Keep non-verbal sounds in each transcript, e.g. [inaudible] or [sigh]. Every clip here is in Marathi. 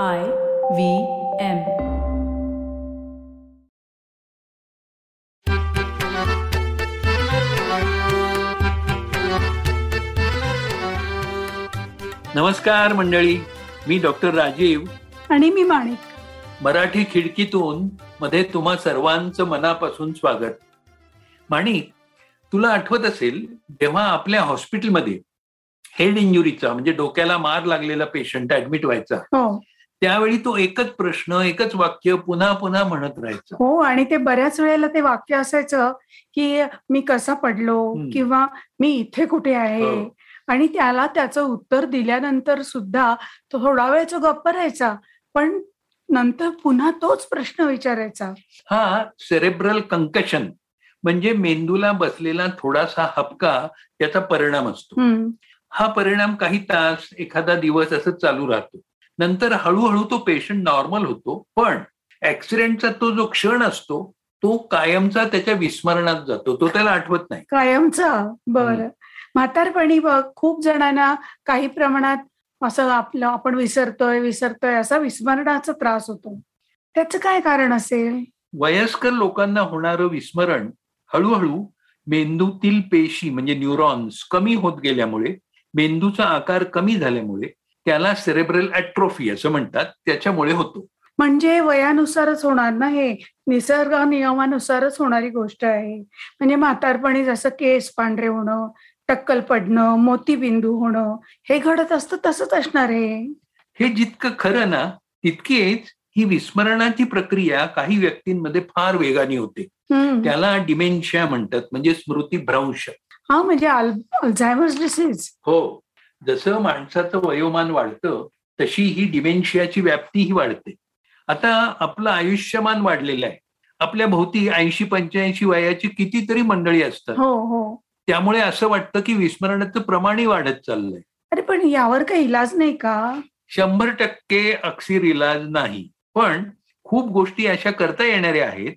I V M. नमस्कार मंडळी. मी डॉक्टर राजीव. आणि मी माणिक. मराठी खिडकीतून मध्ये तुम्हा सर्वांचं मनापासून स्वागत. माणिक तुला आठवत असेल जेव्हा आपल्या हॉस्पिटलमध्ये हेड इंजुरीचा म्हणजे डोक्याला मार लागलेला पेशंट ऍडमिट व्हायचा. हो. त्यावेळी तो एकच प्रश्न एकच वाक्य पुन्हा पुन्हा म्हणत राहायचा हो आणि ते बऱ्याच वेळेला ते वाक्य असायचं की मी कसा पडलो. किंवा मी इथे कुठे आहे हो. आणि त्याला त्याचं उत्तर दिल्यानंतर सुद्धा तो थोडा वेळचा गप्प राहायचा पण नंतर पुन्हा तोच प्रश्न विचारायचा हा सेरेब्रल कंकशन म्हणजे मेंदूला बसलेला थोडासा हपका त्याचा परिणाम असतो. हा परिणाम काही तास एखादा दिवस असं चालू राहतो नंतर हळूहळू तो पेशंट नॉर्मल होतो पण ऍक्सिडेंटचा तो जो क्षण असतो तो कायमचा त्याच्या विस्मरणात जातो. तो त्याला आठवत नाही. कायमचा? बर. म्हातारपणी बघ खूप जणांना काही प्रमाणात असं आपलं आपण विसरतोय विसरतोय असा विस्मरणाचा त्रास होतो. त्याचं काय कारण असेल? वयस्कर लोकांना होणारं विस्मरण हळूहळू मेंदूतील पेशी म्हणजे न्यूरॉन्स कमी होत गेल्यामुळे मेंदूचा आकार कमी झाल्यामुळे त्याला सेरेब्रल ॲट्रोफी असं म्हणतात. त्याच्यामुळे होतो. म्हणजे वयानुसारच होणार ना हे? निसर्ग नियमानुसारच होणारी गोष्ट आहे. म्हणजे म्हातारपणी जसं केस पांढरे होणं टक्कल पडणं मोतीबिंदू होणं हे घडत असतं तसंच असणार आहे हे जितकं खरं ना तितकीच ही विस्मरणाची प्रक्रिया काही व्यक्तींमध्ये फार वेगाने होते. त्याला डिमेन्शिया म्हणतात. म्हणजे स्मृतीभ्रंश. हा म्हणजे अल्झायमर्स डिसीज. हो. जसं माणसाचं वयोमान वाढतं तशी ही डिमेन्शियाची व्याप्तीही वाढते. आता आपलं आयुष्यमान वाढलेलं आहे. आपल्या भोवती ऐंशी पंच्याऐंशी वयाची कितीतरी मंडळी असतात. हो हो. त्यामुळे असं वाटतं की विस्मरणाचं प्रमाणही वाढत चाललंय. अरे पण यावर काही इलाज नाही का? शंभर टक्के अक्षीर इलाज नाही. पण खूप गोष्टी अशा करता येणाऱ्या आहेत.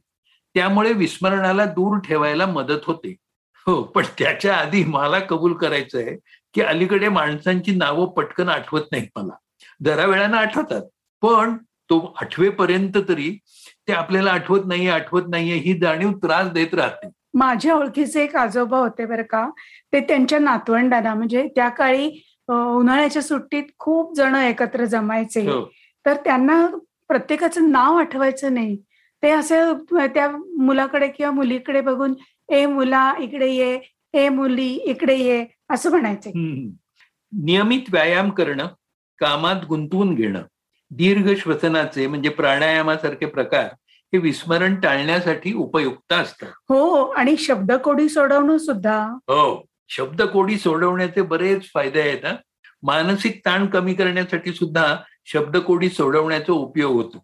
त्यामुळे विस्मरणाला दूर ठेवायला मदत होते. हो पण त्याच्या आधी मला कबूल करायचं आहे की अलीकडे माणसांची नावं पटकन आठवत नाहीत मला. जरा वेळानं आठवतात. पण तो आठवेपर्यंत तरी ते आपल्याला आठवत नाहीये आठवत नाहीये ही जाणीव त्रास देत राहते. माझ्या ओळखीचे एक आजोबा होते बरं का ते त्यांच्या नातवंडांना म्हणजे त्या काळी उन्हाळ्याच्या सुट्टीत खूप जण एकत्र जमायचे. हो. तर त्यांना प्रत्येकाचं नाव आठवायचं नाही. ते असे त्या मुलाकडे किंवा मुलीकडे बघून ए मुला इकडे ये ए मुली इकडे ये असं म्हणायचे. नियमित व्यायाम करणं कामात गुंतवून घेणं दीर्घ श्वसनाचे म्हणजे प्राणायामासारखे प्रकार हे विस्मरण टाळण्यासाठी उपयुक्त असतात हो आणि शब्दकोडी सोडवणं सुद्धा हो शब्दकोडी सोडवण्याचे बरेच फायदे आहेत हा. मानसिक ताण कमी करण्यासाठी सुद्धा शब्दकोडी सोडवण्याचा उपयोग होतो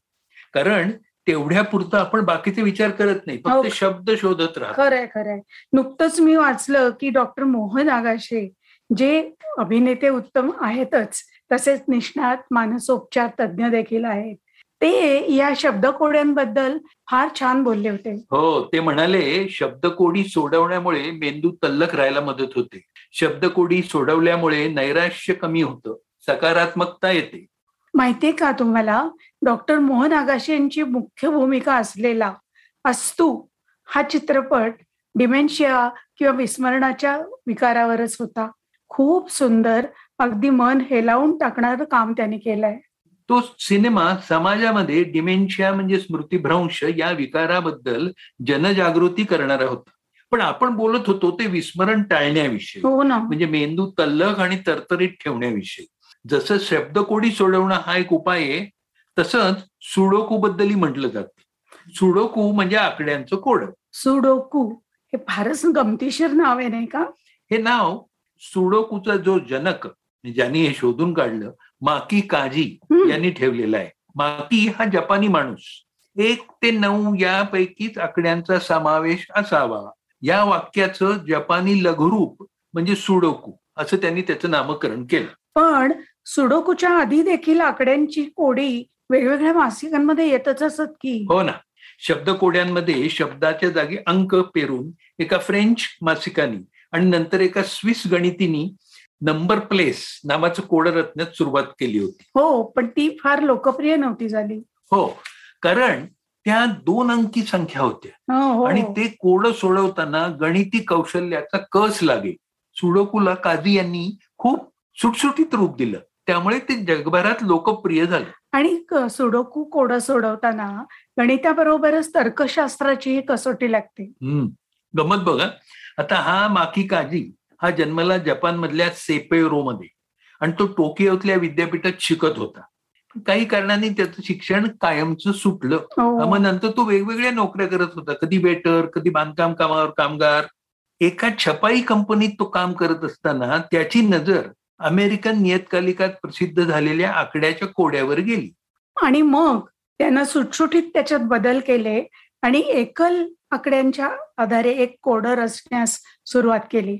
कारण तेवढ्या पुरतं आपण बाकीचे विचार करत नाही. हो. फक्त शब्द शोधत राहतो. खरंय खरंय. नुकतंच मी वाचलं की डॉक्टर मोहन आगाशे जे अभिनेते उत्तम आहेतच तसेच निष्णात मानसोपचार तज्ज्ञ देखील आहेत. ते या शब्दकोड्यांबद्दल फार छान बोलले होते. हो ते म्हणाले शब्दकोडी सोडवण्यामुळे मेंदू तल्लख राहायला मदत होते. शब्दकोडी सोडवल्यामुळे नैराश्य कमी होतं. सकारात्मकता येते. माहितीये का तुम्हाला? डॉक्टर मोहन आगाशे यांची मुख्य भूमिका असलेला अस्तू हा चित्रपट डिमेन्शिया किंवा विस्मरणाच्या विकारावरच होता. खूप सुंदर अगदी मन हेलावून टाकणारं काम त्यांनी केलंय. तो सिनेमा समाजामध्ये डिमेन्शिया म्हणजे स्मृतीभ्रंश या विकाराबद्दल जनजागृती करणारा होता. पण आपण बोलत होतो ते विस्मरण टाळण्याविषयी. हो ना. म्हणजे मेंदू तल्लख आणि तरतरीत ठेवण्याविषयी. जसं शब्दकोडी सोडवणं हा एक उपाय आहे तसंच सुडोकू बद्दलही म्हटलं जातं. सुडोकू म्हणजे आकड्यांचं कोड. सुडोकू हे फारच गमतीशीर नाव आहे नाही का? हे नाव सुडोकूचा जो जनक ज्यांनी हे शोधून काढलं माकी काजी. यांनी ठेवलेला आहे. माकी हा जपानी माणूस. एक ते नऊ यापैकीच आकड्यांचा समावेश असावा. या वाक्याचं जपानी लघुरूप म्हणजे सुडोकू असं त्यांनी त्याचं नामकरण केलं. पण सुडोकूच्या आधी देखील आकड्यांची कोडी वेगवेगळ्या मासिकांमध्ये येतच असत की? हो ना. शब्दकोड्यांमध्ये शब्दाच्या जागी अंक पेरून एका फ्रेंच मासिकानी आणि नंतर एका स्विस गणितीनी नंबर प्लेस नावाचं कोड रचण्यात सुरुवात केली होती. हो पण ती फार लोकप्रिय नव्हती झाली. हो कारण त्या दोन अंकी संख्या होत्या. हो, हो. आणि ते कोड सोडवताना गणिती कौशल्याचा कस लागे सुडोकूला काझी यांनी खूप सुटसुटीत रूप दिलं. त्यामुळे ते जगभरात लोकप्रिय झालं. आणि सुडोकू कोड सोडवताना गणिताबरोबरच तर्कशास्त्राची कसोटी लागते. हम्म. गमत बघा. आता हा माकी काजी हा जन्मला जपान मधल्या सेपेरो मध्ये आणि तो टोकियोतल्या विद्यापीठात शिकत होता. काही कारणांनी त्याचं शिक्षण कायमचं सुटलं. हो. मग नंतर तो वेगवेगळ्या नोकऱ्या करत होता. कधी वेटर कधी बांधकाम कामावर कामगार. एका छपाई कंपनीत तो काम करत असताना त्याची नजर अमेरिकन नियतकालिकात प्रसिद्ध झालेल्या आकड्याच्या कोड्यावर गेली. आणि मग त्यानं सुटसुटीत त्याच्यात बदल केले आणि एकल आकड्यांच्या आधारे एक कोड रचण्यास सुरुवात केली.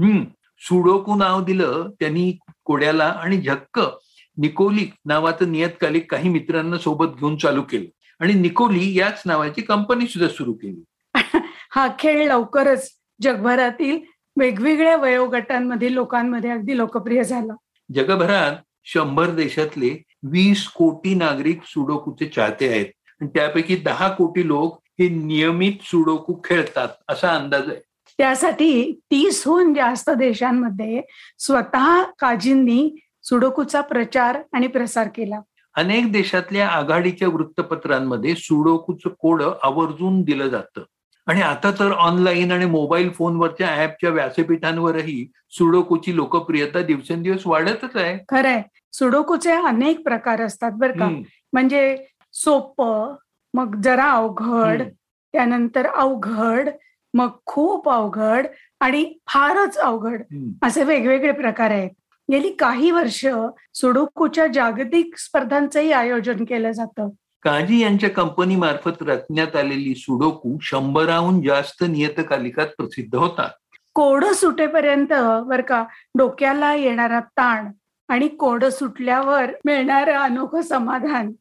हम्म. सुडोकू नाव दिलं त्यांनी कोड्याला आणि झक्क निकोलिक नावाचं नियतकालिक काही मित्रांना सोबत घेऊन चालू केलं. आणि निकोली याच नावाची कंपनी सुद्धा सुरू केली. [laughs] हा खेळ लवकरच जगभरातील वेगवेगळ्या वयोगटांमधील लोकांमध्ये अगदी लोकप्रिय झाला. जगभरात शंभर देशातले वीस कोटी नागरिक सुडोकूचे चाहते आहेत. आणि त्यापैकी दहा कोटी लोक हे नियमित सुडोकू खेळतात असा अंदाज आहे. त्यासाठी तीसहून जास्त देशांमध्ये स्वतः काजींनी सुडोकूचा प्रचार आणि प्रसार केला. अनेक देशातल्या आघाडीच्या वृत्तपत्रांमध्ये सुडोकूचं कोड आवर्जून दिलं जातं. आणि आता तर ऑनलाईन आणि मोबाईल फोनवरच्या ऍपच्या व्यासपीठांवरही सुडोकूची लोकप्रियता दिवसेंदिवस वाढतच आहे. खरंय. सुडोकूचे अनेक प्रकार असतात बरं का. म्हणजे सोपं मग जरा अवघड. त्यानंतर अवघड मग खूप अवघड आणि फारच अवघड. असे वेगवेगळे प्रकार आहेत. गेली काही वर्ष सुडोकूच्या जागतिक स्पर्धांचंही आयोजन केलं जातं. काजी यांच्या कंपनी मार्फत रचण्यात आलेली सुडोकू शंभराहून जास्त नियतकालिकात प्रसिद्ध होतात. कोड सुटेपर्यंत बर का डोक्याला येणारा ताण आणि कोड सुटल्यावर मिळणारं अनोखं समाधान.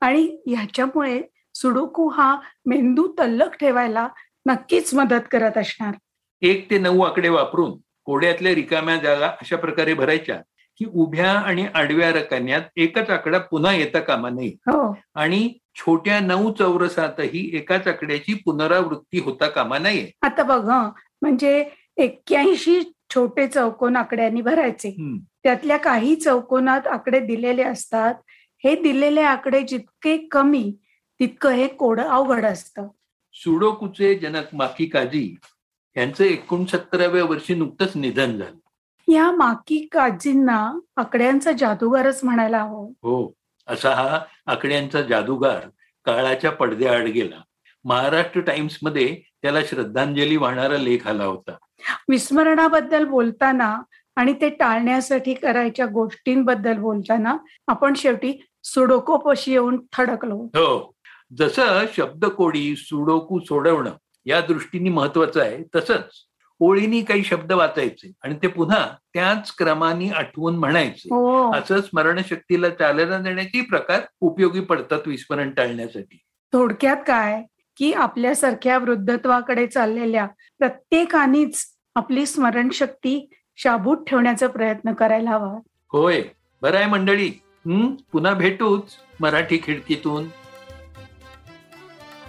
आणि ह्याच्यामुळे सुडोकू हा मेंदू तल्लक ठेवायला नक्कीच मदत करत असणार. एक ते नऊ आकडे वापरून कोड्यातल्या रिकाम्या जागा अशा प्रकारे भरायच्या. की उभ्या आणि आडव्या रकान्यात एकच आकडा पुन्हा येता कामा नये. हो. आणि छोट्या नऊ चौरसातही एकाच आकड्याची पुनरावृत्ती होता कामा नये. आता बघ म्हणजे एक्क्याऐंशी छोटे चौकोन आकड्यांनी भरायचे. त्यातल्या काही चौकोनात आकडे दिलेले असतात. हे दिलेले आकडे जितके कमी तितकं हे कोड अवघड असतं. सुडोकूचे जनक माकी काजी यांचं एकोणसत्तराव्या वर्षी नुकतंच निधन झालं. या माकी काजींना आकड्यांचा जादूगारच म्हणायला हवं. हो असा हा आकड्यांचा जादूगार काळाच्या पडद्याआड गेला. महाराष्ट्र टाइम्समध्ये त्याला श्रद्धांजली वाहणारा लेख आला होता. विस्मरणाबद्दल बोलताना आणि ते टाळण्यासाठी करायच्या गोष्टींबद्दल बोलताना आपण शेवटी सुडोकोपशी येऊन थडकलो. हो जसं शब्दकोडी सुडोकू सोडवणं या दृष्टीने महत्वाचं आहे तसंच ओळीनी काही शब्द वाचायचे आणि ते पुन्हा त्याच क्रमाने आठवून म्हणायचे. हो. असं स्मरणशक्तीला चालना देण्याचे प्रकार उपयोगी पडतात विस्मरण टाळण्यासाठी. थोडक्यात काय? की आपल्यासारख्या वृद्धत्वाकडे चाललेल्या प्रत्येकानेच आपली स्मरणशक्ती शाबूत ठेवण्याचा प्रयत्न करायला हवा. होय. बरं आहे मंडळी. पुन्हा भेटूच मराठी खिडकीतून.